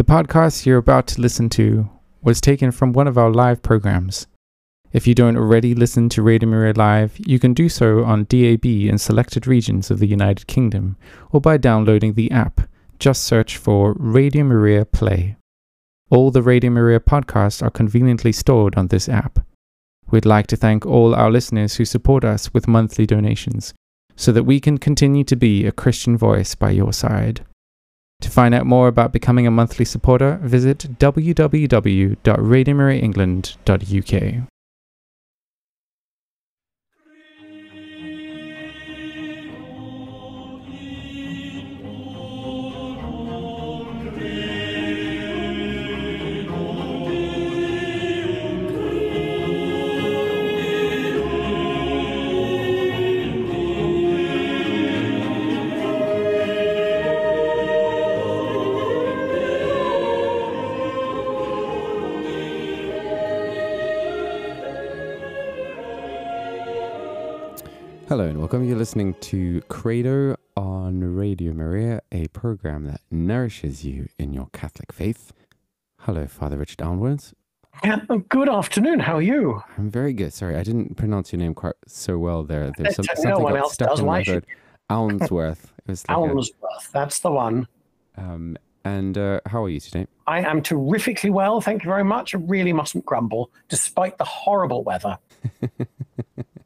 The podcast you're about to listen to was taken from one of our live programs. If you don't already listen to Radio Maria Live, you can do so on DAB in selected regions of the United Kingdom or by downloading the app. Just search for Radio Maria Play. All the Radio Maria podcasts are conveniently stored on this app. We'd like to thank all our listeners who support us with monthly donations so that we can continue to be a Christian voice by your side. To find out more about becoming a monthly supporter, visit www.radiomariaengland.uk. listening to Credo on Radio Maria, a program that nourishes you in your Catholic faith. Hello, Father Richard Almworth. Oh, good afternoon. How are you? I'm very good. Sorry, I didn't pronounce your name quite so well there. There's some, no something one got else stuck does. in my Why should- throat. Almsworth. It was like a- that's the one. um, and uh, how are you today? I am terrifically well, thank you very much. I really mustn't grumble, despite the horrible weather.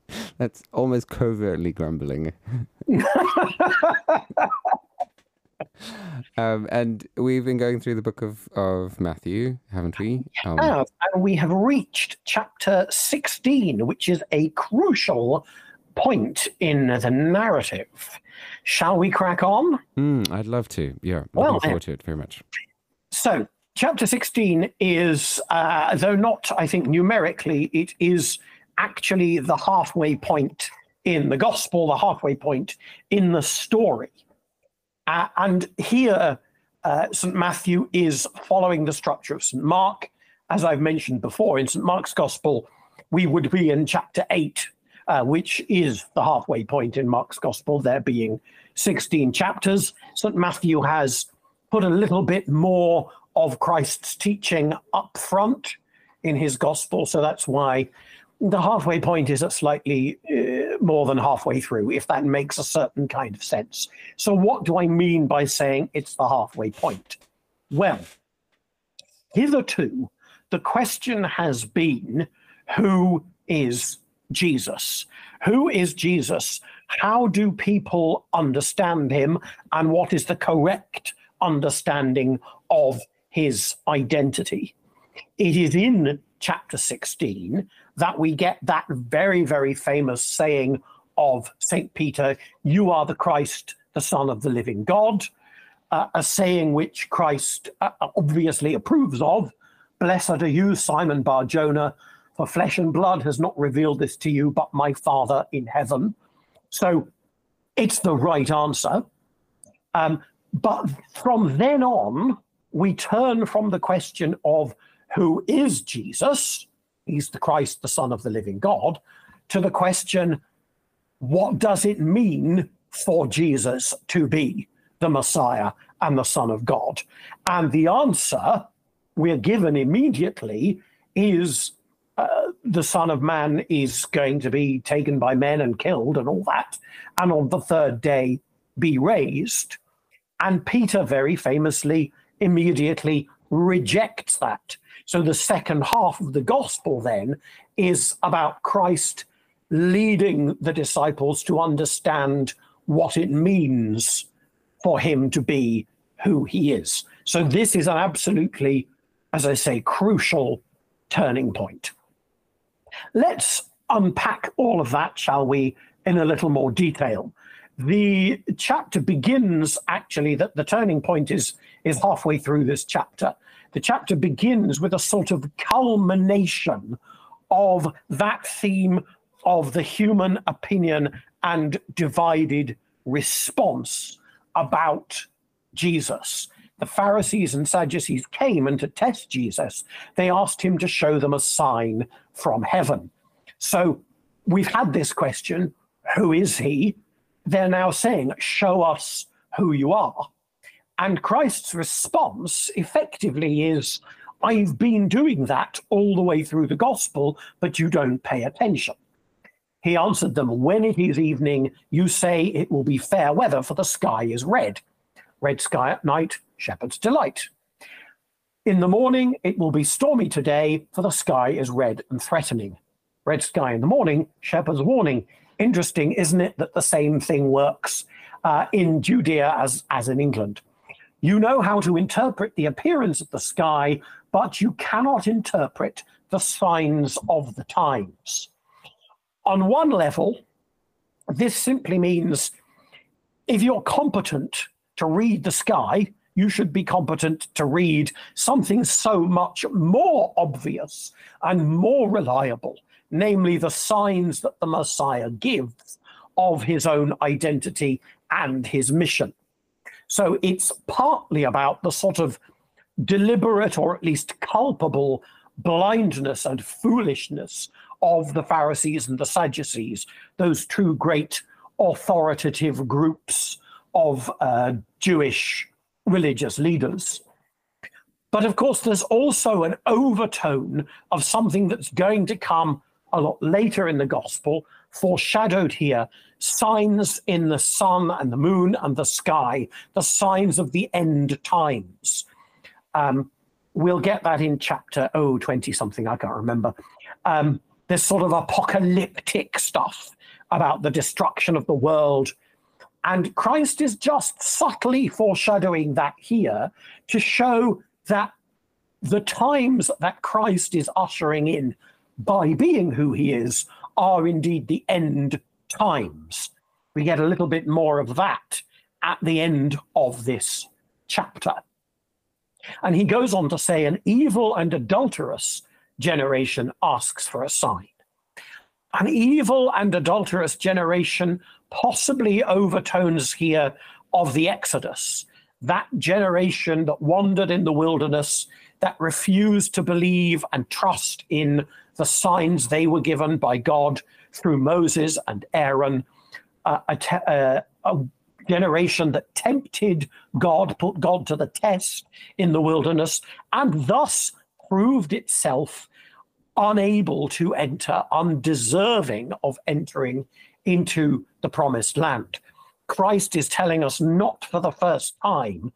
That's almost covertly grumbling. um, and we've been going through the book of, of Matthew, haven't we? Um, Ah, and we have reached chapter 16, which is a crucial point in the narrative. Shall we crack on? mm, I'd love to. Yeah, looking Well, forward to it very much. So, chapter 16 is, uh, though not, I think, numerically, it is actually the halfway point in the gospel, the halfway point in the story. Uh, and here, uh, St. Matthew is following the structure of St. Mark. As I've mentioned before, in St. Mark's gospel, we would be in chapter 8, uh, which is the halfway point in Mark's gospel, there being 16 chapters. St. Matthew has put a little bit more of Christ's teaching up front in his gospel. So that's why the halfway point is at slightly uh, more than halfway through, if that makes a certain kind of sense. So, what do I mean by saying it's the halfway point? Well, hitherto, the question has been who is Jesus? Who is Jesus? How do people understand him? And what is the correct understanding of his identity? It is in chapter 16 that we get that very, very famous saying of St. Peter, You are the Christ, the Son of the living God, uh, a saying which Christ uh, obviously approves of. Blessed are you, Simon Bar Jonah, for flesh and blood has not revealed this to you, but my Father in heaven. So it's the right answer. Um, but from then on, we turn from the question of who is Jesus, he's the Christ, the Son of the living God, to the question, what does it mean for Jesus to be the Messiah and the Son of God? And the answer we're given immediately is uh, the Son of Man is going to be taken by men and killed and all that, and on the third day be raised. And Peter very famously immediately rejects that. So the second half of the gospel then is about Christ leading the disciples to understand what it means for him to be who he is. So this is an absolutely, as I say, crucial turning point. Let's unpack all of that, shall we, in a little more detail. The chapter begins actually that the turning point is is halfway through this chapter. The chapter begins with a sort of culmination of that theme of the human opinion and divided response about Jesus. The Pharisees and Sadducees came and to test Jesus, they asked him to show them a sign from heaven. So we've had this question who is he? They're now saying, show us who you are. And Christ's response effectively is, I've been doing that all the way through the gospel, but you don't pay attention. He answered them, When it is evening, you say it will be fair weather, for the sky is red. Red sky at night, shepherd's delight. In the morning, it will be stormy today, for the sky is red and threatening. Red sky in the morning, shepherd's warning. Interesting, isn't it, that the same thing works uh, in Judea as, as in England? You know how to interpret the appearance of the sky, but you cannot interpret the signs of the times. On one level, this simply means if you're competent to read the sky, you should be competent to read something so much more obvious and more reliable, namely the signs that the Messiah gives of his own identity and his mission. So it's partly about the sort of deliberate or at least culpable blindness and foolishness of the Pharisees and the Sadducees, those two great authoritative groups of uh, Jewish religious leaders. But of course, there's also an overtone of something that's going to come a lot later in the gospel, foreshadowed here signs in the sun and the moon and the sky, the signs of the end times. Um, we'll get that in chapter, oh, 20 something, I can't remember. Um, there's sort of apocalyptic stuff about the destruction of the world and Christ is just subtly foreshadowing that here to show that the times that Christ is ushering in by being who he is are indeed the end times. We get a little bit more of that at the end of this chapter. And he goes on to say, an evil and adulterous generation asks for a sign. An evil and adulterous generation possibly overtones here of the Exodus, that generation that wandered in the wilderness, that refused to believe and trust in the signs they were given by God through Moses and Aaron, uh, a, te- uh, a generation that tempted God, put God to the test in the wilderness, and thus proved itself unable to enter, undeserving of entering into the promised land. Christ is telling us not for the first time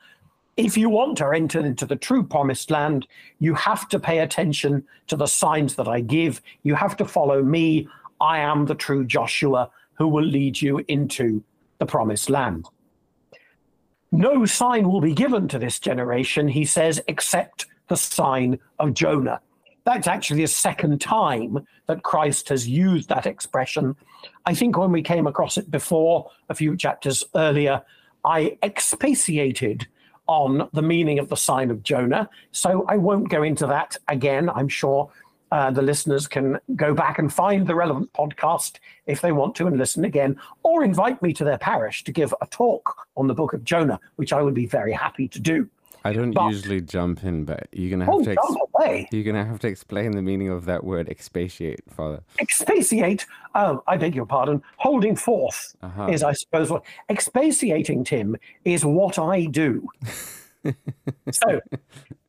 if you want to enter into the true promised land, you have to pay attention to the signs that I give. You have to follow me. I am the true Joshua who will lead you into the promised land. No sign will be given to this generation, he says, except the sign of Jonah. That's actually a second time that Christ has used that expression. I think when we came across it before, a few chapters earlier, I expatiated on the meaning of the sign of Jonah. So I won't go into that again. I'm sure uh, the listeners can go back and find the relevant podcast if they want to and listen again, or invite me to their parish to give a talk on the book of Jonah, which I would be very happy to do. I don't But- usually jump in, but you're gonna have Oh, to ex- jump away. you're gonna have to explain the meaning of that word expatiate, Father. Expatiate, oh, I beg your pardon, holding forth Uh-huh. is, I suppose, what expatiating, Tim, is what I do. so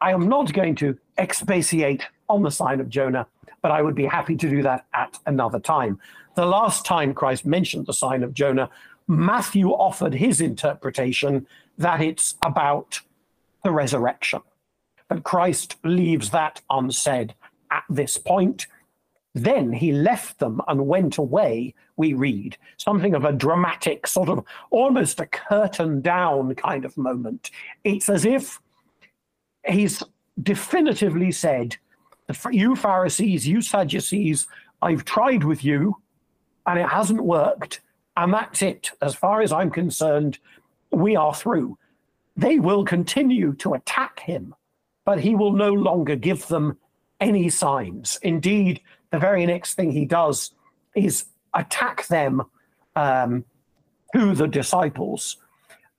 I am not going to expatiate on the sign of Jonah, but I would be happy to do that at another time. The last time Christ mentioned the sign of Jonah, Matthew offered his interpretation that it's about the resurrection. But Christ leaves that unsaid at this point. Then he left them and went away, we read. Something of a dramatic, sort of almost a curtain down kind of moment. It's as if he's definitively said, You Pharisees, you Sadducees, I've tried with you and it hasn't worked. And that's it. As far as I'm concerned, we are through. They will continue to attack him, but he will no longer give them any signs. Indeed, the very next thing he does is attack them um, to the disciples.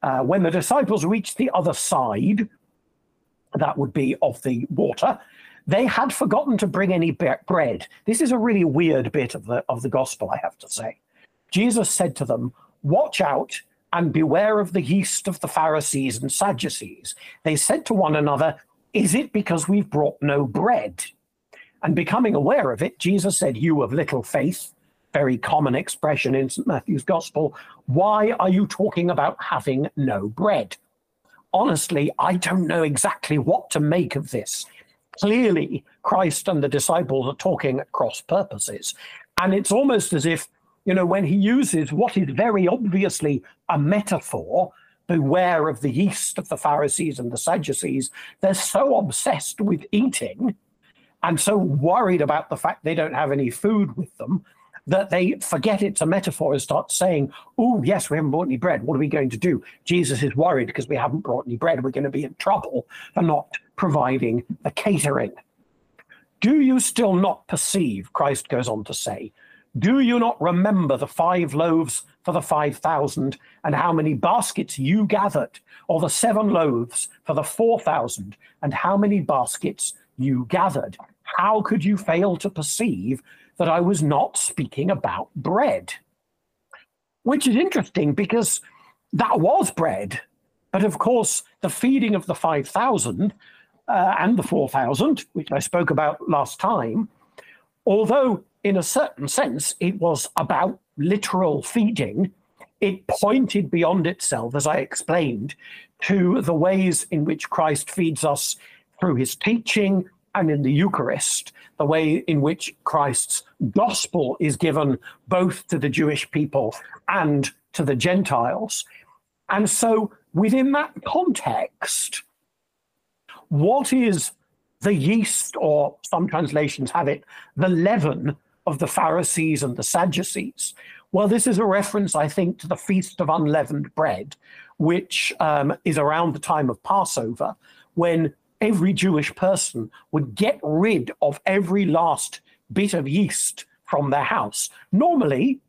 Uh, when the disciples reached the other side, that would be of the water, they had forgotten to bring any bre- bread. This is a really weird bit of the of the gospel, I have to say. Jesus said to them, "Watch out! And beware of the yeast of the Pharisees and Sadducees. They said to one another, Is it because we've brought no bread? And becoming aware of it, Jesus said, You of little faith, very common expression in St. Matthew's Gospel, why are you talking about having no bread? Honestly, I don't know exactly what to make of this. Clearly, Christ and the disciples are talking at cross purposes. And it's almost as if, you know, when he uses what is very obviously a metaphor, beware of the yeast of the Pharisees and the Sadducees, they're so obsessed with eating and so worried about the fact they don't have any food with them that they forget it's a metaphor and start saying, Oh, yes, we haven't brought any bread. What are we going to do? Jesus is worried because we haven't brought any bread. We're going to be in trouble for not providing the catering. Do you still not perceive, Christ goes on to say, do you not remember the five loaves for the 5,000 and how many baskets you gathered, or the seven loaves for the 4,000 and how many baskets you gathered? How could you fail to perceive that I was not speaking about bread? Which is interesting because that was bread. But of course, the feeding of the 5,000 uh, and the 4,000, which I spoke about last time, although in a certain sense, it was about literal feeding. It pointed beyond itself, as I explained, to the ways in which Christ feeds us through his teaching and in the Eucharist, the way in which Christ's gospel is given both to the Jewish people and to the Gentiles. And so, within that context, what is the yeast, or some translations have it, the leaven of the Pharisees and the Sadducees? Well, this is a reference, I think, to the Feast of Unleavened Bread, which um, is around the time of Passover, when every Jewish person would get rid of every last bit of yeast from their house. Normally,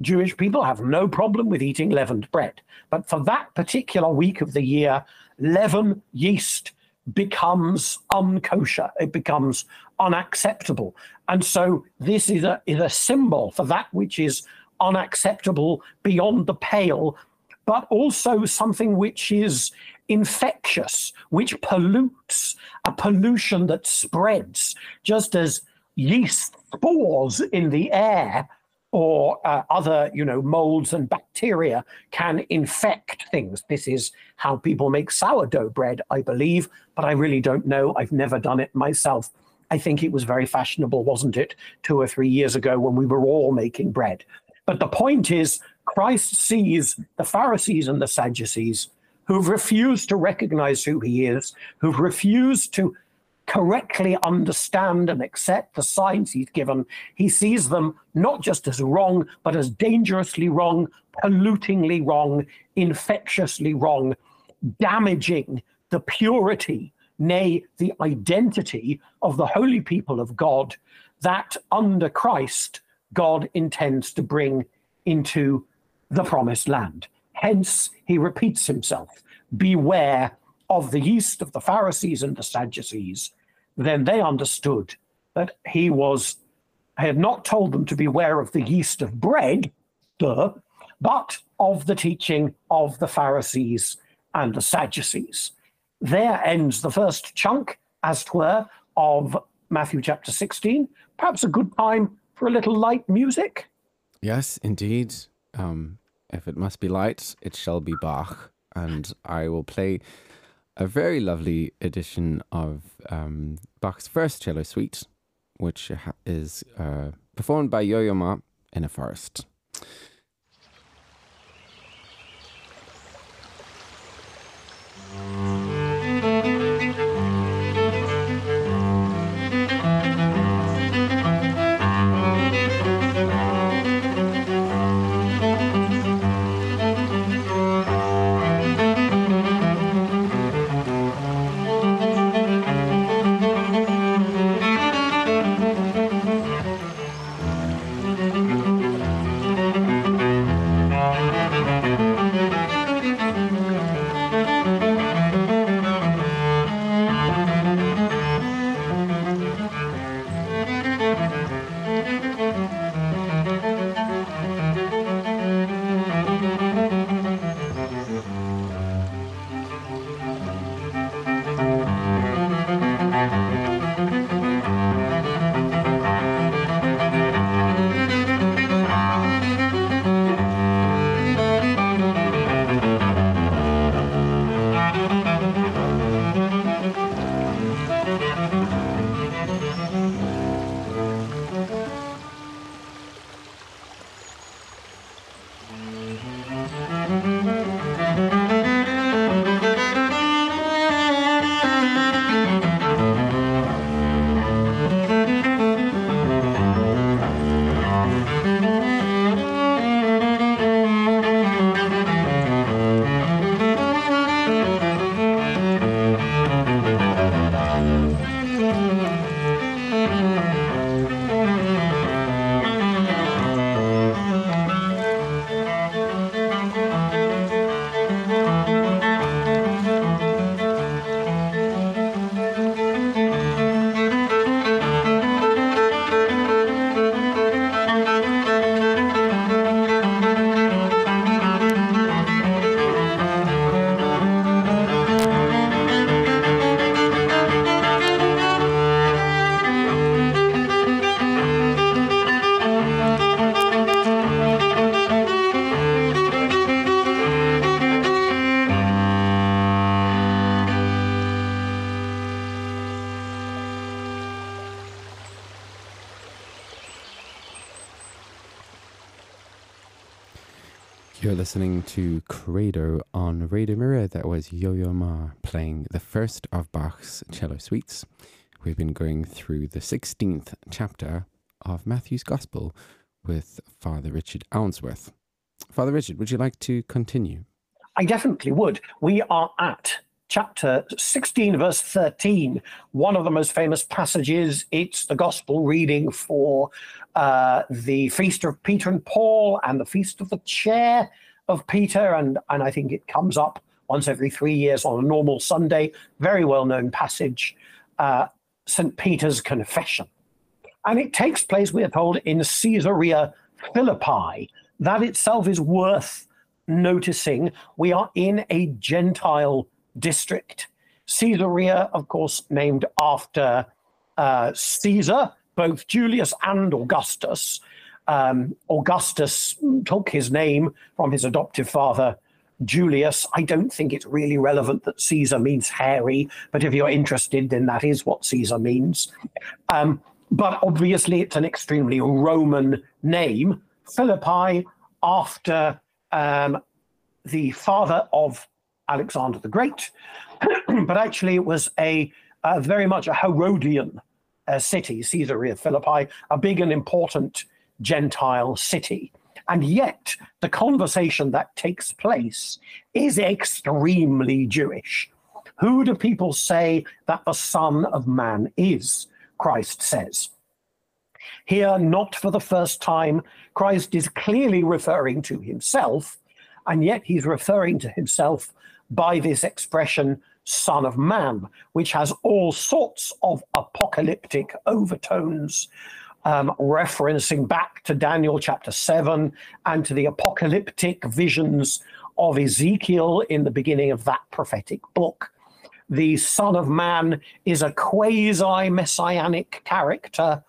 Jewish people have no problem with eating leavened bread. But for that particular week of the year, leaven, yeast becomes unkosher. It becomes unacceptable. And so this is a, is a symbol for that which is unacceptable beyond the pale, but also something which is infectious, which pollutes, a pollution that spreads, just as yeast spores in the air or uh, other, you know, molds and bacteria can infect things. This is how people make sourdough bread, I believe, but I really don't know. I've never done it myself. I think it was very fashionable, wasn't it, two or three years ago when we were all making bread. But the point is, Christ sees the Pharisees and the Sadducees who've refused to recognize who he is, who've refused to correctly understand and accept the signs he's given. He sees them not just as wrong, but as dangerously wrong, pollutingly wrong, infectiously wrong, damaging the purity nay, the identity of the holy people of God that under Christ God intends to bring into the promised land. Hence, he repeats himself Beware of the yeast of the Pharisees and the Sadducees. Then they understood that he was, had not told them to beware of the yeast of bread, duh, but of the teaching of the Pharisees and the Sadducees. There ends the first chunk, as 'twere, of Matthew chapter 16. Perhaps a good time for a little light music. Yes, indeed. Um, if it must be light, it shall be Bach. And I will play a very lovely edition of um, Bach's first cello suite, which is uh, performed by Yo Yo Ma in a forest. Mm. Listening to Credo on Radio Maria. That was Yo Yo Ma playing the first of Bach's cello suites. We've been going through the 16th chapter of Matthew's Gospel with Father Richard Ounsworth. Father Richard, would you like to continue? I definitely would. We are at chapter 16, verse 13, one of the most famous passages. It's the gospel reading for uh, the feast of Peter and Paul and the feast of the chair of Peter. And, and I think it comes up once every three years on a normal Sunday. Very well known passage, uh, St. Peter's Confession. And it takes place, we are told, in Caesarea Philippi. That itself is worth noticing. We are in a Gentile district. Caesarea, of course, named after uh, Caesar, both Julius and Augustus. Um, Augustus took his name from his adoptive father, Julius. I don't think it's really relevant that Caesar means hairy, but if you're interested, then that is what Caesar means. Um, but obviously, it's an extremely Roman name. Philippi, after um, the father of Alexander the Great, but actually, it was a, a very much a Herodian uh, city, Caesarea Philippi, a big and important Gentile city. And yet, the conversation that takes place is extremely Jewish. Who do people say that the Son of Man is? Christ says. Here, not for the first time, Christ is clearly referring to himself, and yet he's referring to himself by this expression, Son of Man, which has all sorts of apocalyptic overtones, um, referencing back to Daniel chapter 7 and to the apocalyptic visions of Ezekiel in the beginning of that prophetic book. The Son of Man is a quasi messianic character,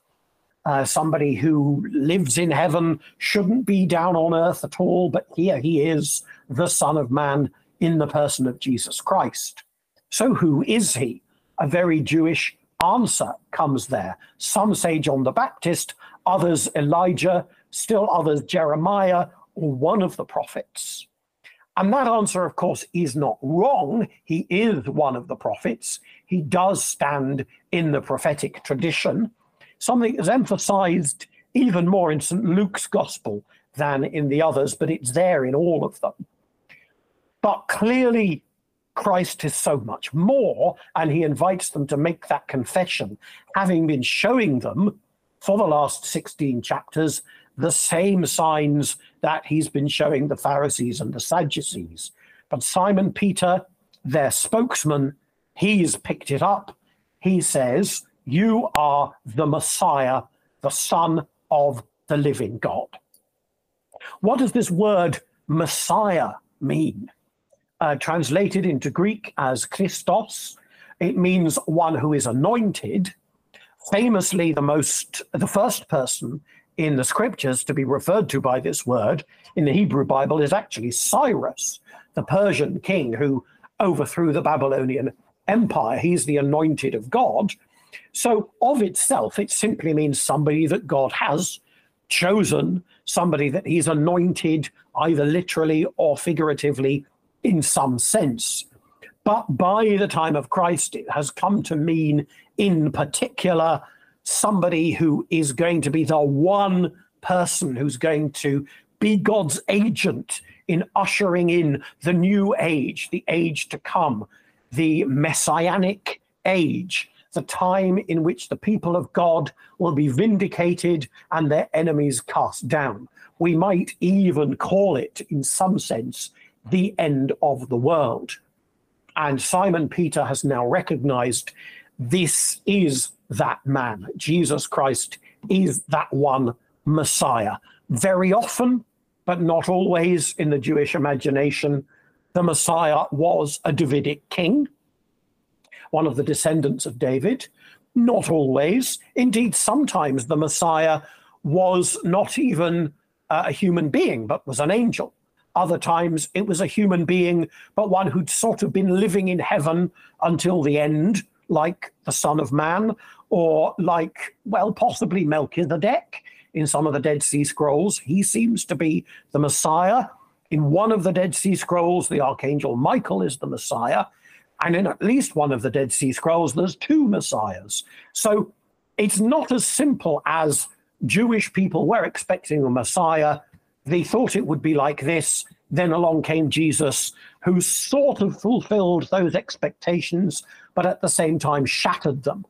uh, somebody who lives in heaven, shouldn't be down on earth at all, but here he is, the Son of Man in the person of Jesus Christ. So, who is he? A very Jewish answer comes there. Some say John the Baptist, others Elijah, still others Jeremiah, or one of the prophets. And that answer, of course, is not wrong. He is one of the prophets. He does stand in the prophetic tradition. Something is emphasized even more in St. Luke's gospel than in the others, but it's there in all of them. But clearly, Christ is so much more, and he invites them to make that confession, having been showing them for the last 16 chapters the same signs that he's been showing the Pharisees and the Sadducees. But Simon Peter, their spokesman, he's picked it up. He says, You are the Messiah, the Son of the living God. What does this word Messiah mean? Uh, translated into Greek as Christos. It means one who is anointed. Famously, the most, the first person in the scriptures to be referred to by this word in the Hebrew Bible is actually Cyrus, the Persian king who overthrew the Babylonian Empire. He's the anointed of God. So, of itself, it simply means somebody that God has chosen, somebody that he's anointed, either literally or figuratively, in some sense. But by the time of Christ, it has come to mean, in particular, somebody who is going to be the one person who's going to be God's agent in ushering in the new age, the age to come, the messianic age, the time in which the people of God will be vindicated and their enemies cast down. We might even call it, in some sense, the end of the world. And Simon Peter has now recognized this is that man. Jesus Christ is that one Messiah. Very often, but not always in the Jewish imagination, the Messiah was a Davidic king, one of the descendants of David. Not always. Indeed, sometimes the Messiah was not even uh, a human being, but was an angel. Other times it was a human being, but one who'd sort of been living in heaven until the end, like the Son of Man, or like, well, possibly Melchizedek in some of the Dead Sea Scrolls. He seems to be the Messiah. In one of the Dead Sea Scrolls, the archangel Michael is the Messiah. And in at least one of the Dead Sea Scrolls, there's two Messiahs. So it's not as simple as Jewish people were expecting a Messiah. They thought it would be like this. Then along came Jesus, who sort of fulfilled those expectations, but at the same time shattered them.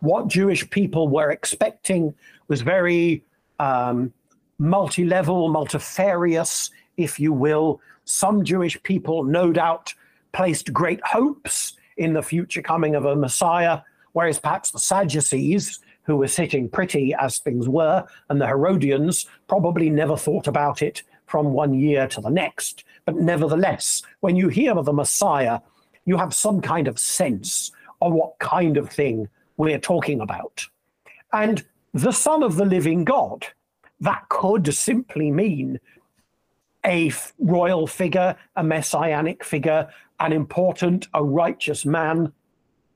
What Jewish people were expecting was very um, multi level, multifarious, if you will. Some Jewish people, no doubt, placed great hopes in the future coming of a Messiah, whereas perhaps the Sadducees, who were sitting pretty as things were, and the Herodians probably never thought about it from one year to the next. But nevertheless, when you hear of the Messiah, you have some kind of sense of what kind of thing we're talking about. And the Son of the living God, that could simply mean a royal figure, a messianic figure, an important, a righteous man.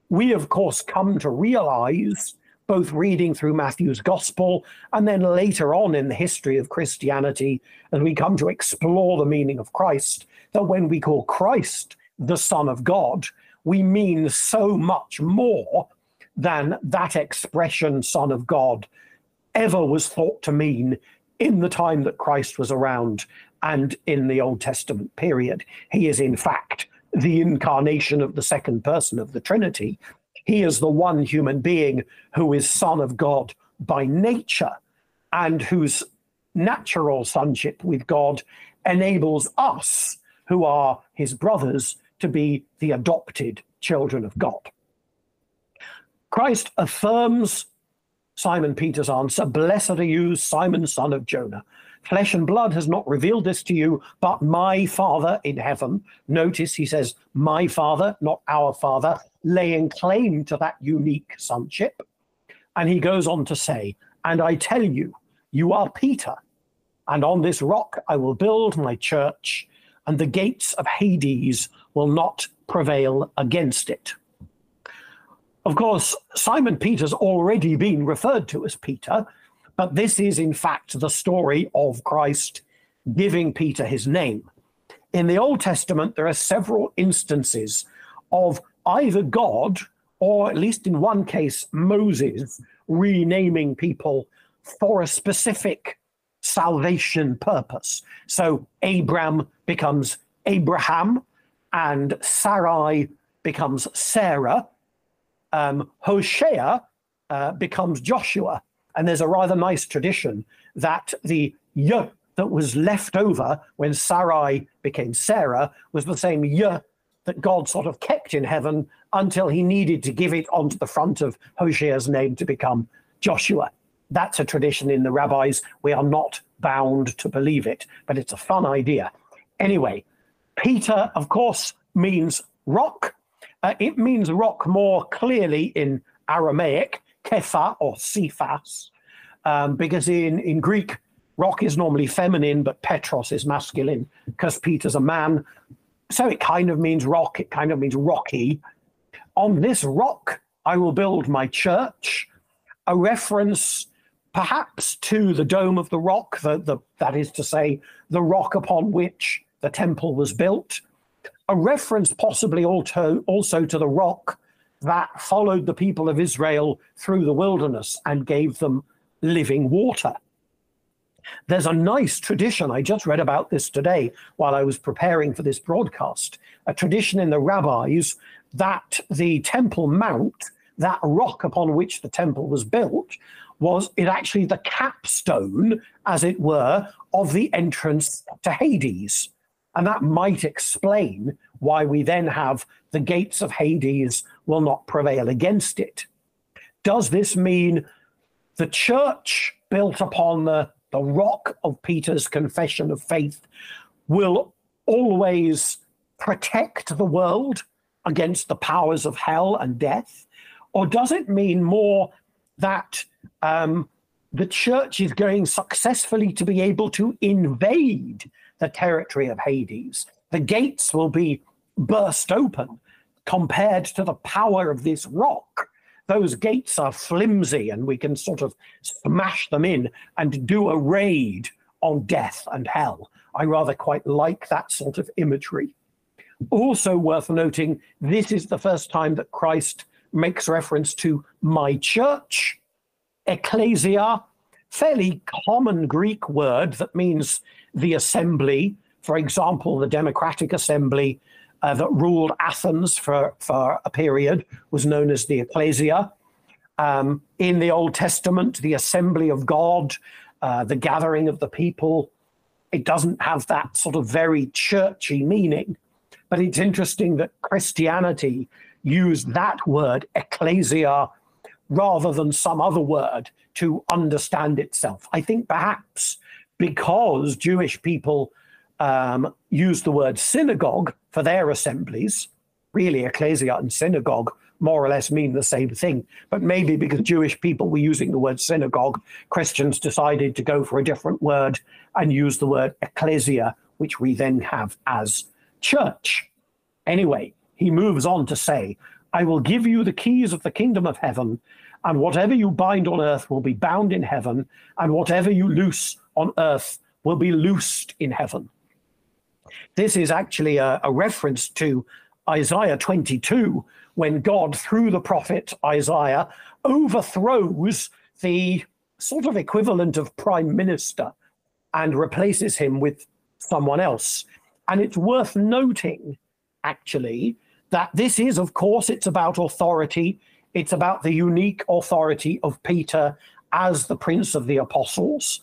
We, of course, come to realize, both reading through Matthew's gospel and then later on in the history of Christianity, as we come to explore the meaning of Christ, that when we call Christ the Son of God, we mean so much more than that expression, Son of God, ever was thought to mean in the time that Christ was around and in the Old Testament period. He is, in fact, the incarnation of the second person of the Trinity. He is the one human being who is Son of God by nature and whose natural sonship with God enables us, who are his brothers, to be the adopted children of God. Christ affirms Simon Peter's answer Blessed are you, Simon, son of Jonah. Flesh and blood has not revealed this to you, but my Father in heaven. Notice he says, my Father, not our Father, laying claim to that unique sonship. And he goes on to say, And I tell you, you are Peter, and on this rock I will build my church, and the gates of Hades will not prevail against it. Of course, Simon Peter's already been referred to as Peter but this is, in fact, the story of Christ giving Peter his name. In the Old Testament, there are several instances of either God, or at least in one case, Moses, renaming people for a specific salvation purpose. So Abram becomes Abraham, and Sarai becomes Sarah. Um, Hosea uh, becomes Joshua. And there's a rather nice tradition that the y that was left over when Sarai became Sarah was the same y that God sort of kept in heaven until he needed to give it onto the front of Hosea's name to become Joshua. That's a tradition in the rabbis. We are not bound to believe it, but it's a fun idea. Anyway, Peter, of course, means rock. Uh, it means rock more clearly in Aramaic, Kepha or Cephas, um, because in, in Greek, rock is normally feminine, but Petros is masculine because Peter's a man. So it kind of means rock, it kind of means rocky. On this rock, I will build my church, a reference perhaps to the dome of the rock, the, the, that is to say, the rock upon which the temple was built, a reference possibly also, to the rock that followed the people of Israel through the wilderness and gave them living water. There's a nice tradition. I just read about this today while I was preparing for this broadcast. A tradition in the rabbis that the Temple Mount, that rock upon which the temple was built, was it actually the capstone, as it were, of the entrance to Hades. And that might explain why we then have the gates of Hades will not prevail against it. Does this mean the church built upon the, the rock of Peter's confession of faith will always protect the world against the powers of hell and death? Or does it mean more that um, the church is going successfully to be able to invade the territory of Hades? The gates will be burst open compared to the power of this rock. Those gates are flimsy and we can sort of smash them in and do a raid on death and hell. I rather quite like that sort of imagery. Also worth noting, this is the first time that Christ makes reference to my church, ecclesia, fairly common Greek word that means the assembly. For example, the Democratic Assembly uh, that ruled Athens for, for a period was known as the ecclesia. Um, in the Old Testament, the assembly of God, uh, the gathering of the people, it doesn't have that sort of very churchy meaning. But it's interesting that Christianity used that word, ecclesia, rather than some other word to understand itself. I think perhaps because Jewish people um, use the word synagogue for their assemblies, really, ecclesia and synagogue more or less mean the same thing. But maybe because Jewish people were using the word synagogue, Christians decided to go for a different word and use the word ecclesia, which we then have as church. Anyway, he moves on to say, I will give you the keys of the kingdom of heaven, and whatever you bind on earth will be bound in heaven, and whatever you loose on earth will be loosed in heaven. This is actually a, a reference to Isaiah 22, when God, through the prophet Isaiah, overthrows the sort of equivalent of prime minister and replaces him with someone else. And it's worth noting, actually, that this is, of course, it's about authority. It's about the unique authority of Peter as the prince of the apostles.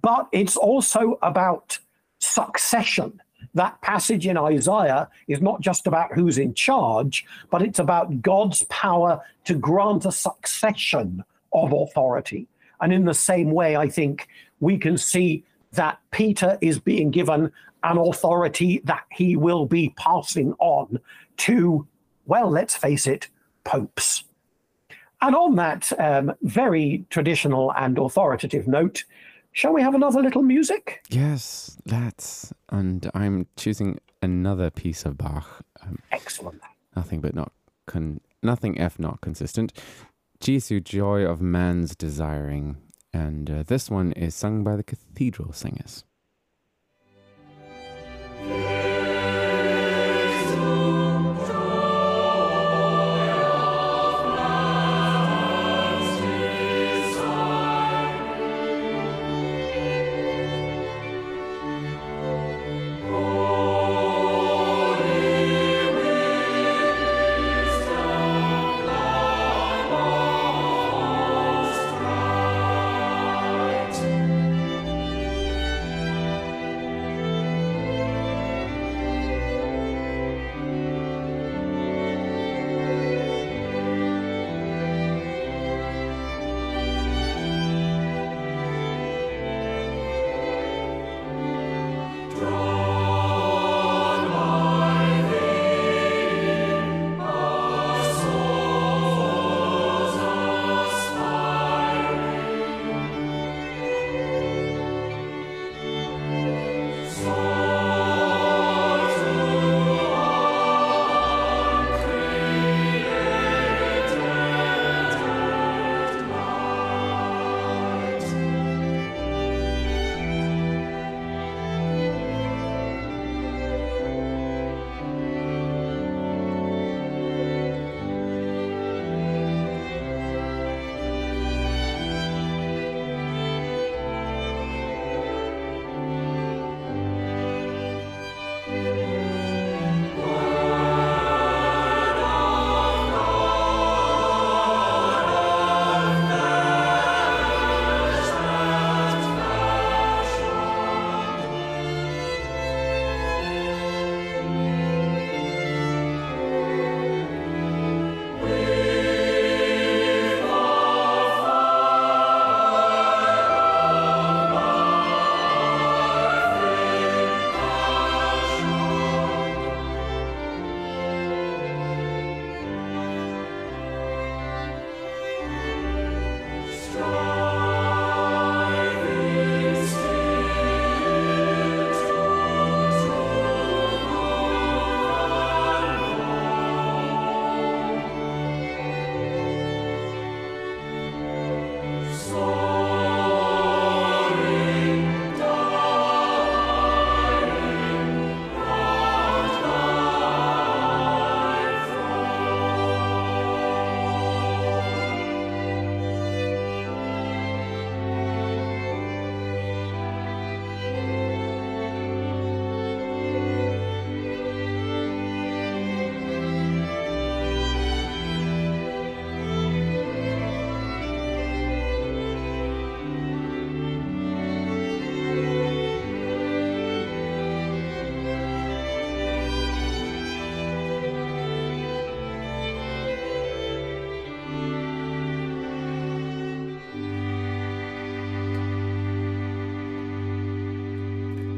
But it's also about succession that passage in Isaiah is not just about who's in charge, but it's about God's power to grant a succession of authority. And in the same way, I think we can see that Peter is being given an authority that he will be passing on to, well, let's face it, popes. And on that um, very traditional and authoritative note, Shall we have another little music? Yes, let's. And I'm choosing another piece of Bach. Um, Excellent. Nothing but not con- nothing F not consistent. Jesu, joy of man's desiring, and uh, this one is sung by the cathedral singers.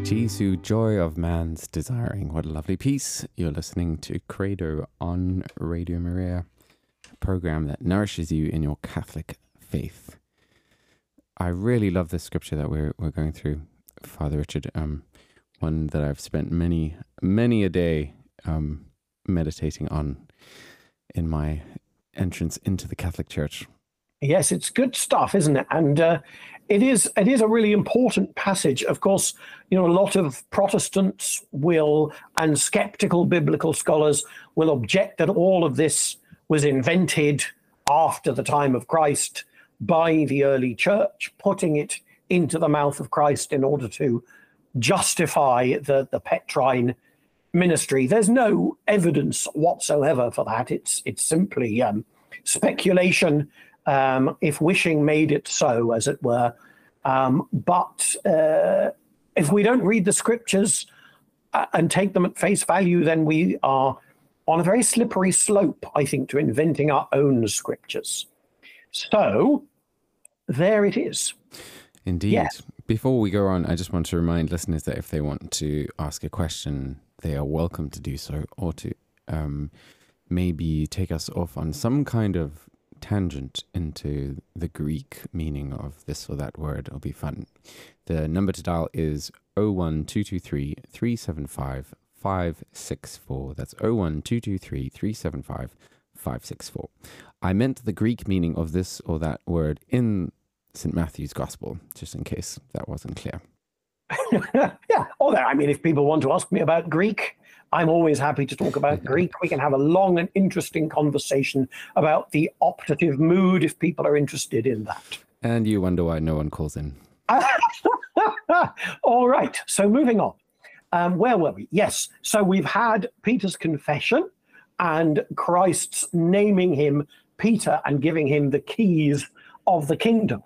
Jesu, joy of man's desiring. What a lovely piece. You're listening to Credo on Radio Maria, a program that nourishes you in your Catholic faith. I really love this scripture that we're, we're going through, Father Richard. Um, one that I've spent many, many a day um, meditating on in my entrance into the Catholic Church. Yes, it's good stuff, isn't it? And uh, it is it is a really important passage. Of course, you know a lot of Protestants will and skeptical biblical scholars will object that all of this was invented after the time of Christ by the early church, putting it into the mouth of Christ in order to justify the the Petrine ministry. There's no evidence whatsoever for that. It's it's simply um, speculation um, if wishing made it so, as it were. Um, but uh, if we don't read the scriptures uh, and take them at face value, then we are on a very slippery slope, I think, to inventing our own scriptures. So there it is. Indeed. Yes. Before we go on, I just want to remind listeners that if they want to ask a question, they are welcome to do so or to um, maybe take us off on some kind of tangent into the Greek meaning of this or that word. It'll be fun. The number to dial is 01223 375 564. That's 01223 375 564. I meant the Greek meaning of this or that word in St. Matthew's Gospel, just in case that wasn't clear. yeah. Although, I mean, if people want to ask me about Greek, I'm always happy to talk about Greek. We can have a long and interesting conversation about the optative mood if people are interested in that. And you wonder why no one calls in. All right. So moving on. Um, where were we? Yes. So we've had Peter's confession and Christ's naming him Peter and giving him the keys of the kingdom.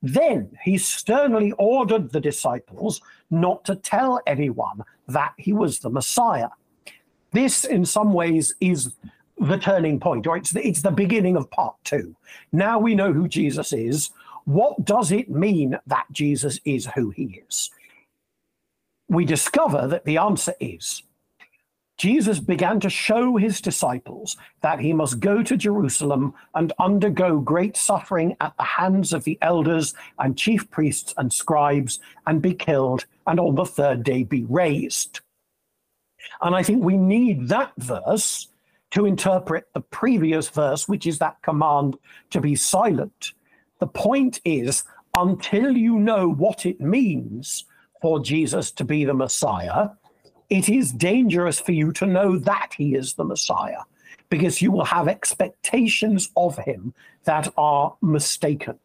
Then he sternly ordered the disciples not to tell anyone that he was the Messiah. This, in some ways, is the turning point, or it's the, it's the beginning of part two. Now we know who Jesus is. What does it mean that Jesus is who he is? We discover that the answer is Jesus began to show his disciples that he must go to Jerusalem and undergo great suffering at the hands of the elders and chief priests and scribes and be killed and on the third day be raised. And I think we need that verse to interpret the previous verse, which is that command to be silent. The point is, until you know what it means for Jesus to be the Messiah, it is dangerous for you to know that he is the Messiah because you will have expectations of him that are mistaken.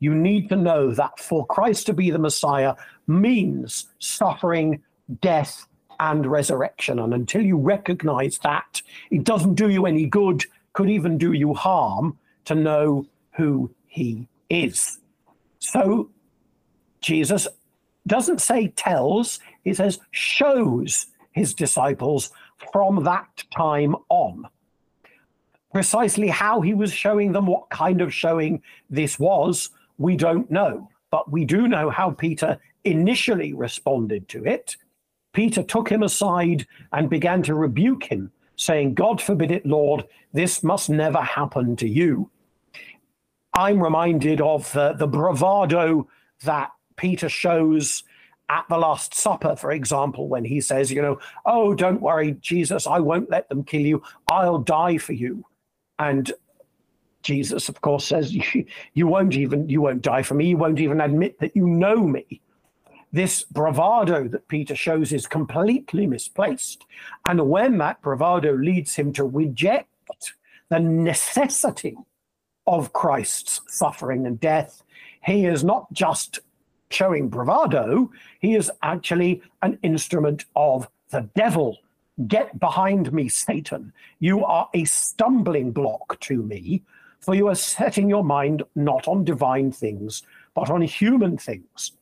You need to know that for Christ to be the Messiah means suffering, death, and resurrection. And until you recognize that, it doesn't do you any good, could even do you harm to know who he is. So Jesus doesn't say tells, he says shows his disciples from that time on. Precisely how he was showing them, what kind of showing this was, we don't know. But we do know how Peter initially responded to it. Peter took him aside and began to rebuke him, saying, God forbid it, Lord, this must never happen to you. I'm reminded of uh, the bravado that Peter shows at the Last Supper, for example, when he says, you know, oh, don't worry, Jesus, I won't let them kill you. I'll die for you. And Jesus, of course, says, you, won't even, you won't die for me. You won't even admit that you know me. This bravado that Peter shows is completely misplaced. And when that bravado leads him to reject the necessity of Christ's suffering and death, he is not just showing bravado, he is actually an instrument of the devil. Get behind me, Satan. You are a stumbling block to me, for you are setting your mind not on divine things, but on human things.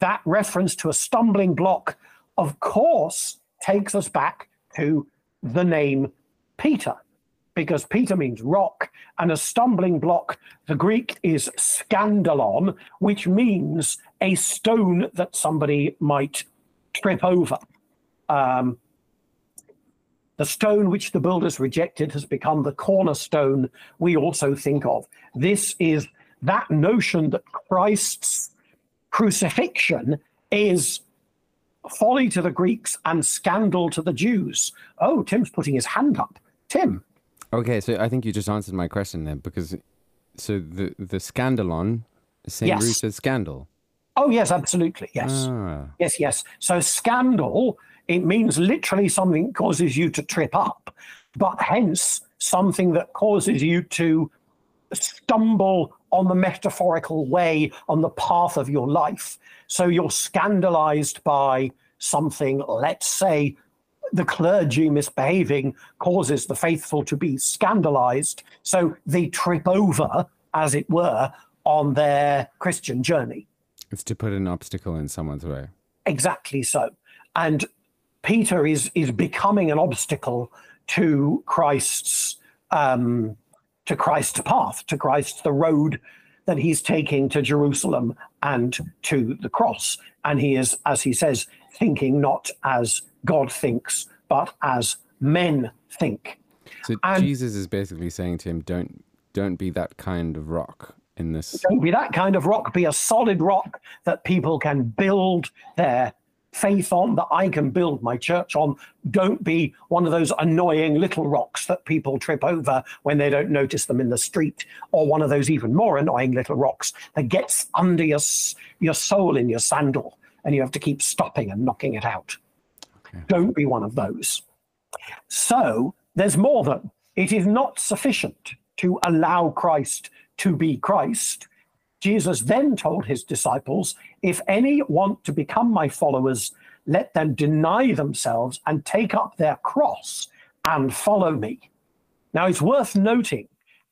That reference to a stumbling block, of course, takes us back to the name Peter because Peter means rock, and a stumbling block, the Greek is scandalon, which means a stone that somebody might trip over. Um, the stone which the builders rejected has become the cornerstone we also think of. This is that notion that Christ's crucifixion is folly to the Greeks and scandal to the Jews. Oh, Tim's putting his hand up. Tim. Okay, so I think you just answered my question then, because so the the scandalon, the same Yes. root as scandal. Oh, yes, absolutely. Yes. Ah, Yes, yes. So scandal, it means literally something causes you to trip up, but hence something that causes you to stumble on the metaphorical way on the path of your life. So you're scandalized by something, let's say the clergy misbehaving causes the faithful to be scandalized. So they trip over, as it were, on their Christian journey. it's to put an obstacle in someone's way. Exactly so. And Peter is is becoming an obstacle to Christ's um, to Christ's path, to Christ's the road that he's taking to Jerusalem and to the cross. And he is, as he says, thinking not as God thinks, but as men think. So And- Jesus is basically saying to him, "Don't don't be that kind of rock in this." Don't be that kind of rock. Be a solid rock that people can build their faith on, that I can build my church on. Don't be one of those annoying little rocks that people trip over when they don't notice them in the street, or one of those even more annoying little rocks that gets under your, your soul in your sandal and you have to keep stopping and knocking it out. Don't be one of those. So there's more than it is not sufficient to allow Christ to be Christ. Jesus then told his disciples, If any want to become my followers, let them deny themselves and take up their cross and follow me. Now, it's worth noting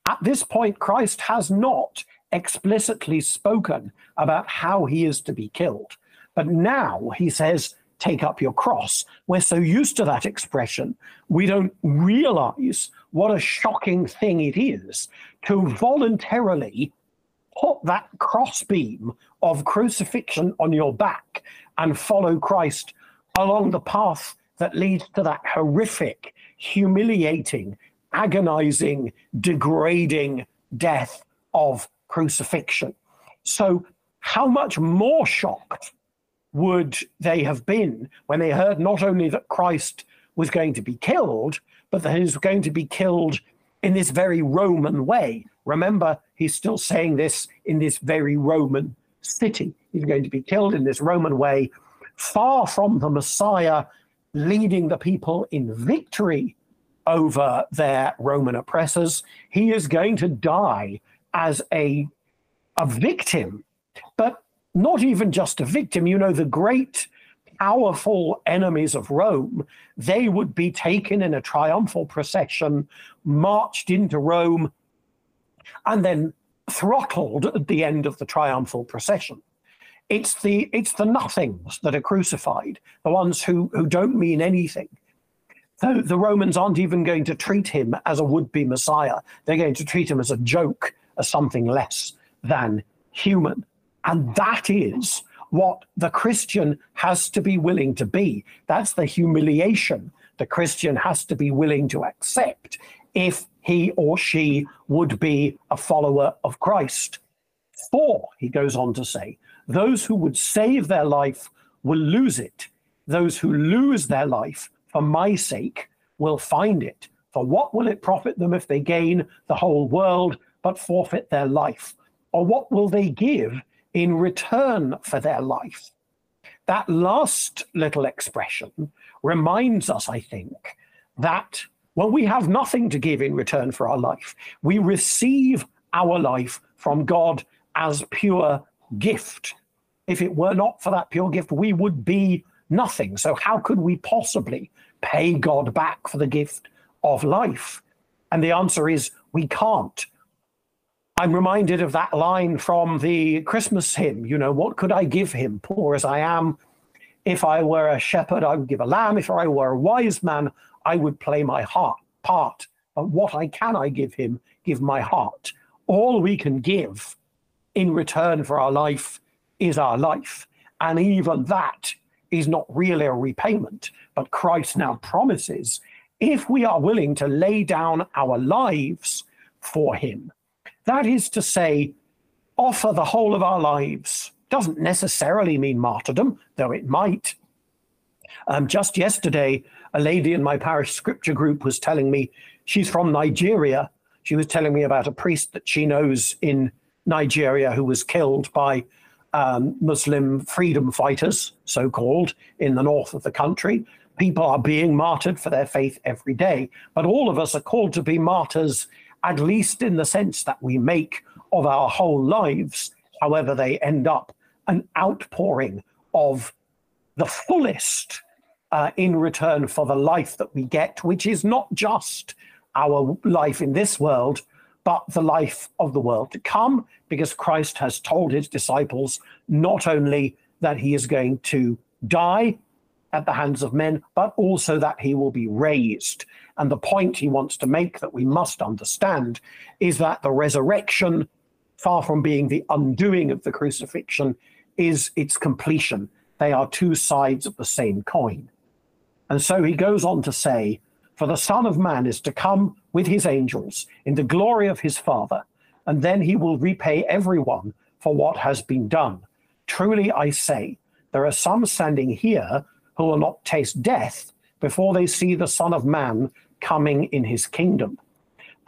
at this point, Christ has not explicitly spoken about how he is to be killed. But now he says, Take up your cross. We're so used to that expression, we don't realize what a shocking thing it is to voluntarily put that crossbeam of crucifixion on your back and follow Christ along the path that leads to that horrific, humiliating, agonizing, degrading death of crucifixion. So, how much more shocked would they have been when they heard not only that Christ was going to be killed, but that he was going to be killed in this very Roman way? Remember, he's still saying this in this very Roman city. He's going to be killed in this Roman way, far from the Messiah leading the people in victory over their Roman oppressors. He is going to die as a, a victim, not even just a victim. You know, the great, powerful enemies of Rome, they would be taken in a triumphal procession, marched into Rome, and then throttled at the end of the triumphal procession. It's the it's the nothings that are crucified, the ones who who don't mean anything. So the Romans aren't even going to treat him as a would-be Messiah. They're going to treat him as a joke, as something less than human. And that is what the Christian has to be willing to be. That's the humiliation the Christian has to be willing to accept if he or she would be a follower of Christ. For, he goes on to say, those who would save their life will lose it. Those who lose their life for my sake will find it. For what will it profit them if they gain the whole world but forfeit their life? Or what will they give in return for their life? That last little expression reminds us, I think, that, well, we have nothing to give in return for our life. We receive our life from God as pure gift. If it were not for that pure gift, we would be nothing. So, how could we possibly pay God back for the gift of life? And the answer is we can't. I'm reminded of that line from the Christmas hymn, you know, what could I give him, poor as I am? If I were a shepherd, I would give a lamb. If I were a wise man, I would play my heart part. But what I can I give him, give my heart. All we can give in return for our life is our life. And even that is not really a repayment, but Christ now promises if we are willing to lay down our lives for him. That is to say, offer the whole of our lives. Doesn't necessarily mean martyrdom, though it might. Um, just yesterday, a lady in my parish scripture group was telling me she's from Nigeria. She was telling me about a priest that she knows in Nigeria who was killed by um, Muslim freedom fighters, so called, in the north of the country. People are being martyred for their faith every day. But all of us are called to be martyrs, at least in the sense that we make of our whole lives, however they end up, an outpouring of the fullest uh, in return for the life that we get, which is not just our life in this world, but the life of the world to come, because Christ has told his disciples not only that he is going to die at the hands of men, but also that he will be raised. And the point he wants to make that we must understand is that the resurrection, far from being the undoing of the crucifixion, is its completion. They are two sides of the same coin. And so he goes on to say, For the Son of Man is to come with his angels in the glory of his Father, and then he will repay everyone for what has been done. Truly I say, there are some standing here who will not taste death before they see the Son of Man coming in his kingdom.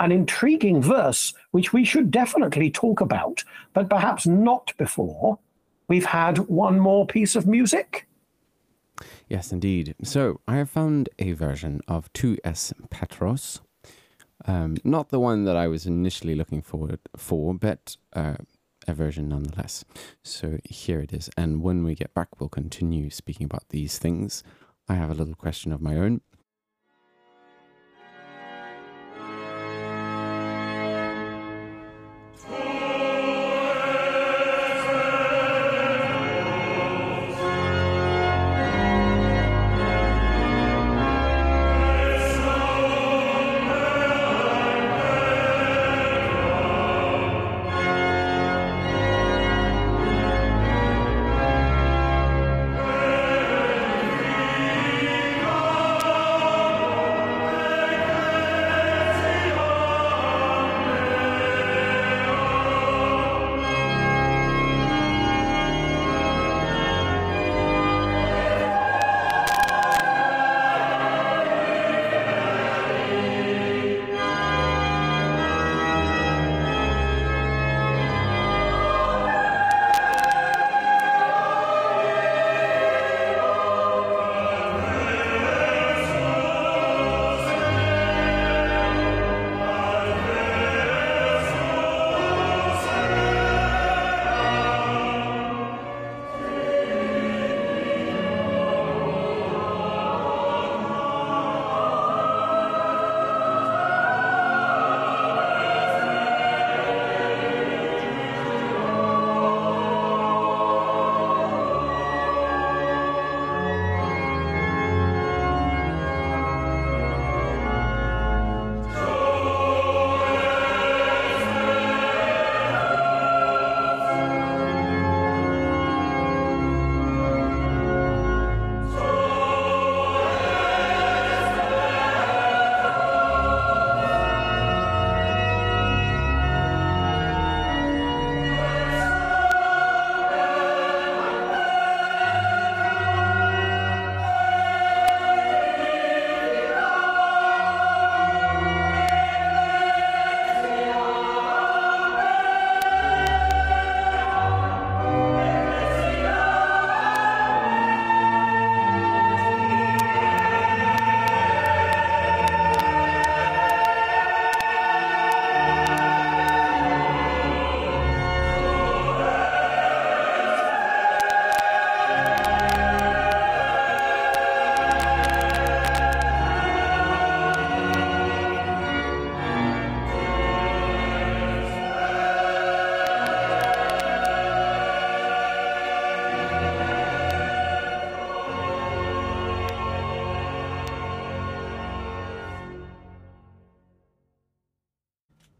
An intriguing verse, which we should definitely talk about, but perhaps not before we've had one more piece of music. Yes, indeed. So I have found a version of 2S Petros. Um, not the one that I was initially looking forward for, but uh, a version nonetheless. So here it is. And when we get back, we'll continue speaking about these things. I have a little question of my own.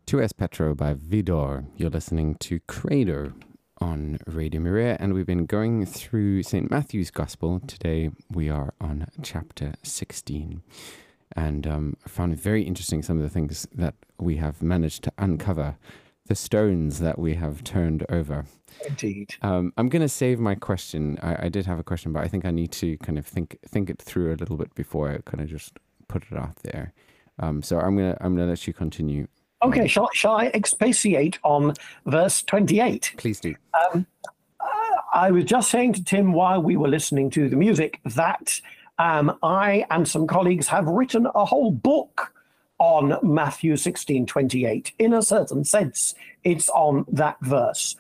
Tu es Petro by Widor. You're listening to Credo on Radio Maria, and we've been going through St. Matthew's Gospel. Today we are on chapter 16. And um, I found it very interesting some of the things that we have managed to uncover, the stones that we have turned over. Indeed. Um, I'm going to save my question. I, I did have a question, but I think I need to kind of think think it through a little bit before I kind of just put it out there. Um, so I'm gonna I'm gonna let you continue. Okay, shall, shall I expatiate on verse 28? Please do. I was just saying to Tim while we were listening to the music that um, I and some colleagues have written a whole book on Matthew 16 28. In a certain sense, it's on that verse.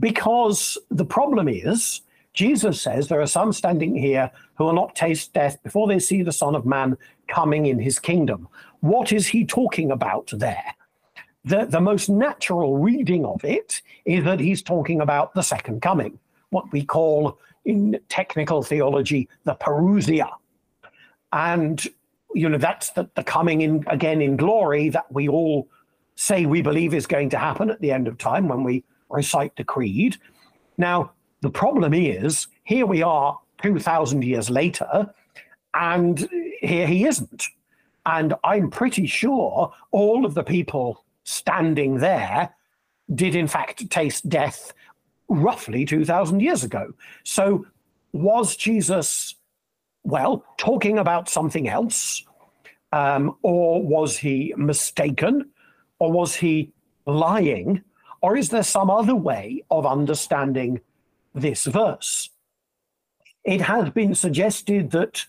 Because the problem is, Jesus says there are some standing here who will not taste death before they see the Son of Man coming in his kingdom. What is he talking about there? The, the most natural reading of it is that he's talking about the second coming, what we call in technical theology the parousia. And, you know, that's the, the coming in again in glory that we all say we believe is going to happen at the end of time when we recite the creed. Now, the problem is, here we are 2,000 years later, and here he isn't. And I'm pretty sure all of the people standing there did, in fact, taste death roughly 2,000 years ago. So, was Jesus, well, talking about something else? Um, or was he mistaken? Or was he lying? Or is there some other way of understanding this verse? It has been suggested that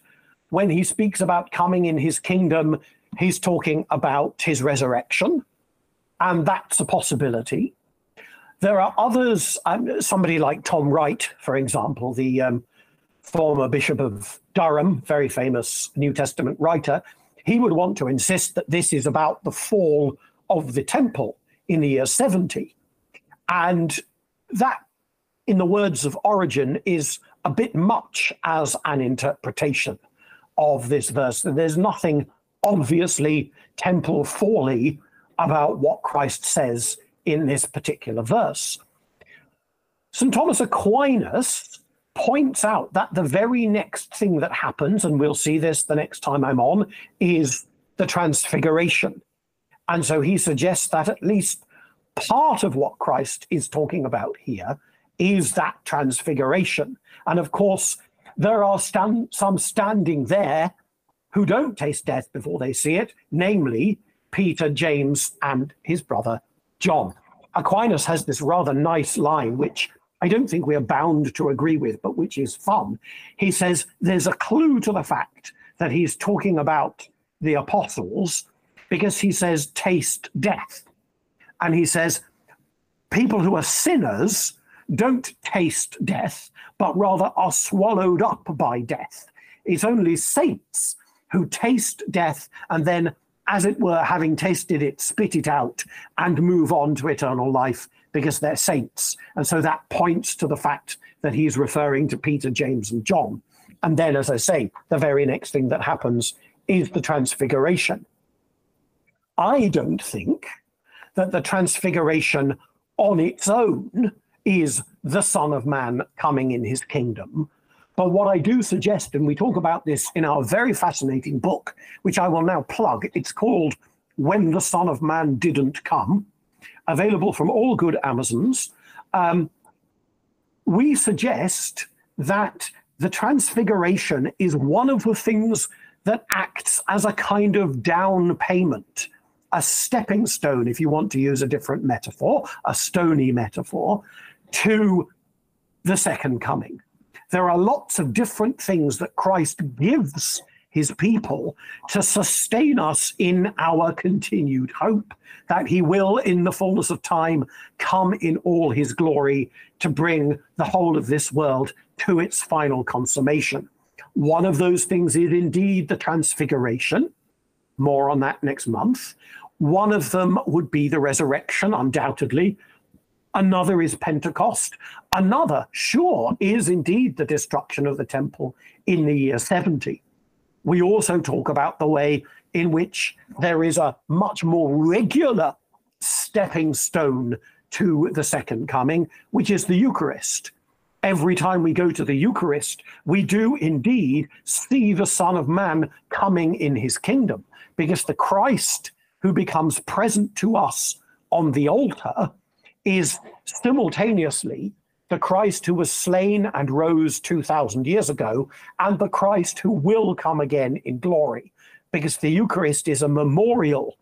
when he speaks about coming in his kingdom, he's talking about his resurrection, and that's a possibility. There are others, um, somebody like Tom Wright, for example, the um, former Bishop of Durham, very famous New Testament writer, he would want to insist that this is about the fall of the temple in the year 70. And that, in the words of Origen, is a bit much as an interpretation of this verse. There's nothing obviously temple folly about what Christ says in this particular verse. St. Thomas Aquinas points out that the very next thing that happens, and we'll see this the next time I'm on, is the transfiguration. And so he suggests that at least part of what Christ is talking about here is that transfiguration. And of course, there are stand, some standing there who don't taste death before they see it, namely Peter, James, and his brother John. Aquinas has this rather nice line, which I don't think we are bound to agree with, but which is fun. He says there's a clue to the fact that he's talking about the apostles because he says, taste death. And he says, people who are sinners don't taste death, but rather are swallowed up by death. It's only saints who taste death and then, as it were, having tasted it, spit it out and move on to eternal life because they're saints. And so that points to the fact that he's referring to Peter, James, and John. And then, as I say, the very next thing that happens is the transfiguration. I don't think that the transfiguration on its own is the Son of Man coming in his kingdom. But what I do suggest, and we talk about this in our very fascinating book, which I will now plug, it's called When the Son of Man Didn't Come, available from all good Amazons. Um, we suggest that the transfiguration is one of the things that acts as a kind of down payment a stepping stone, if you want to use a different metaphor, a stony metaphor, to the second coming. There are lots of different things that Christ gives his people to sustain us in our continued hope that he will, in the fullness of time, come in all his glory to bring the whole of this world to its final consummation. One of those things is indeed the transfiguration. More on that next month. One of them would be the resurrection, undoubtedly. Another is Pentecost. Another, sure, is indeed the destruction of the temple in the year 70. We also talk about the way in which there is a much more regular stepping stone to the second coming, which is the Eucharist. Every time we go to the Eucharist, we do indeed see the Son of Man coming in his kingdom, because the Christ who becomes present to us on the altar is simultaneously the Christ who was slain and rose 2,000 years ago, and the Christ who will come again in glory, because the Eucharist is a memorial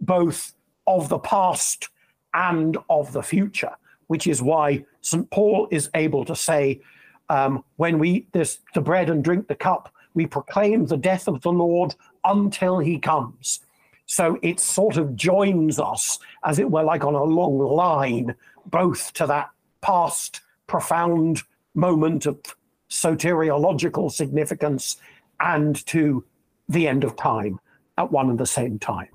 both of the past and of the future, which is why St. Paul is able to say, um, when we eat this, the bread and drink the cup, we proclaim the death of the Lord until he comes. So it sort of joins us, as it were, like on a long line, both to that past profound moment of soteriological significance and to the end of time at one and the same time.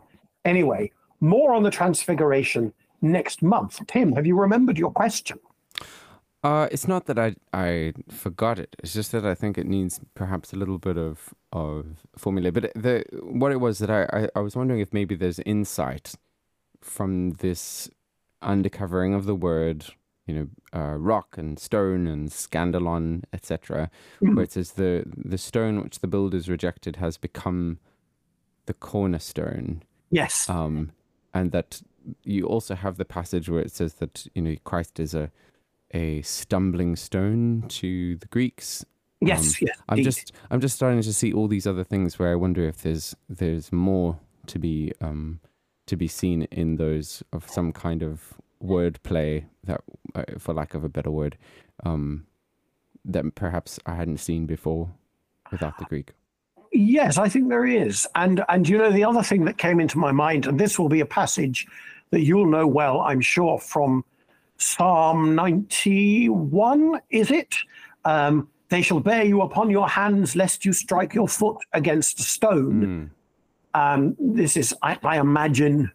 Anyway, more on the transfiguration next month. Tim, have you remembered your question? Uh, it's not that I I forgot it. It's just that I think it needs perhaps a little bit of of formula. But the what it was that I, I, I was wondering if maybe there's insight from this undercovering of the word, you know, uh, rock and stone and scandalon, etc., Mm. where it says the the stone which the builders rejected has become the cornerstone Yes. um, and that you also have the passage where it says that you know Christ is a a stumbling stone to the Greeks. yes, um, yes. I'm indeed. just I'm just starting to see all these other things where I wonder if there's there's more to be um, to be seen in those of some kind of wordplay that, uh, for lack of a better word, um, that perhaps I hadn't seen before without the Greek. Yes, I think there is. And and you know the other thing that came into my mind, and this will be a passage that you'll know well, I'm sure, from Psalm 91, is it? Um, they shall bear you upon your hands, lest you strike your foot against a stone. Mm, Um, this is, I, I imagine,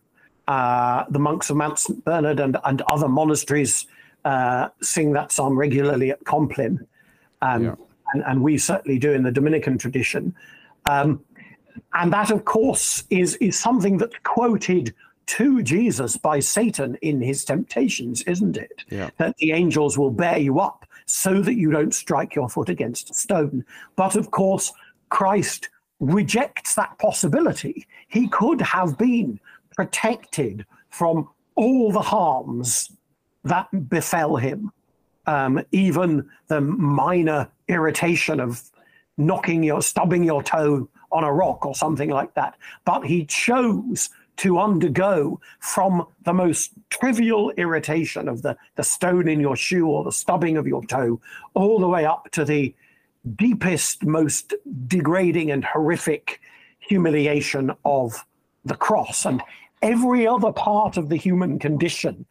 uh, the monks of Mount St. Bernard and, and other monasteries uh, sing that psalm regularly at Compline. Um, Yeah. and, and we certainly do in the Dominican tradition. Um, and that, of course, is, is something that's quoted to Jesus by Satan in his temptations, isn't it? Yeah. That the angels will bear you up so that you don't strike your foot against a stone. But of course, Christ rejects that possibility. He could have been protected from all the harms that befell him, um, even the minor irritation of knocking your, stubbing your toe on a rock or something like that. But he chose to undergo from the most trivial irritation of the, the stone in your shoe or the stubbing of your toe all the way up to the deepest, most degrading and horrific humiliation of the cross. And every other part of the human condition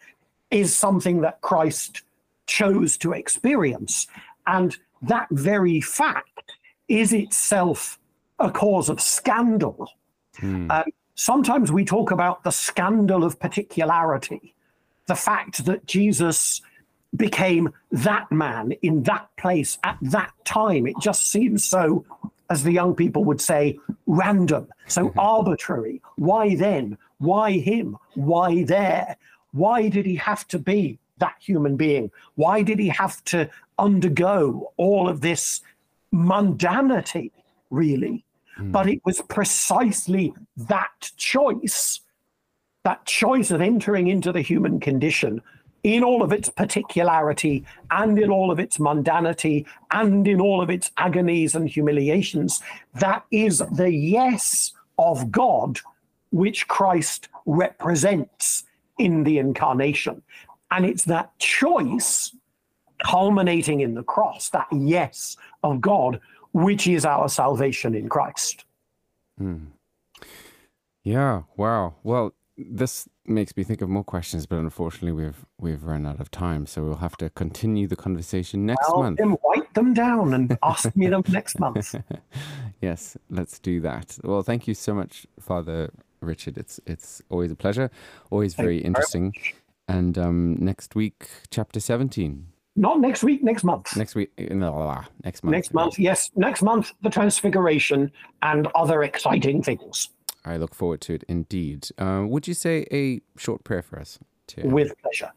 is something that Christ chose to experience. And that very fact is itself a cause of scandal. mm, Um, sometimes we talk about the scandal of particularity, the fact that Jesus became that man in that place at that time. It just seems so, as the young people would say, random, so mm-hmm. arbitrary. Why then? Why him? Why there? Why did he have to be that human being? Why did he have to undergo all of this mundanity, really? But it was precisely that choice, that choice of entering into the human condition in all of its particularity and in all of its mundanity and in all of its agonies and humiliations, that is the yes of God which Christ represents in the incarnation. And it's that choice culminating in the cross, that yes of God, which is our salvation in Christ. mm. Yeah. Wow. Well, this makes me think of more questions, but unfortunately, we've we've run out of time, so we'll have to continue the conversation next Well, month. then write them down and ask me them next month. yes, let's do that. Well, thank you so much, Father Richard. It's it's always a pleasure, always Thank very interesting. And um, next week, chapter seventeen. Not next week, next month. Next week, no, next month. Next month, yes, next month, the Transfiguration and other exciting things. I look forward to it indeed. Uh, would you say a short prayer for us? To With pleasure.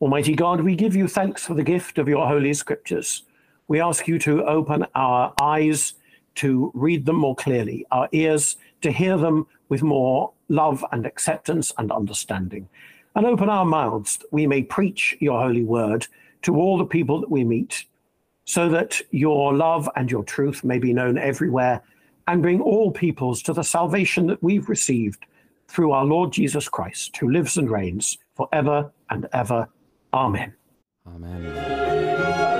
Almighty God, we give you thanks for the gift of your holy scriptures. We ask you to open our eyes to read them more clearly, our ears to hear them with more love and acceptance and understanding, and open our mouths that we may preach your holy word to all the people that we meet, so that your love and your truth may be known everywhere and bring all peoples to the salvation that we've received through our Lord Jesus Christ, who lives and reigns forever and ever. Amen. Amen.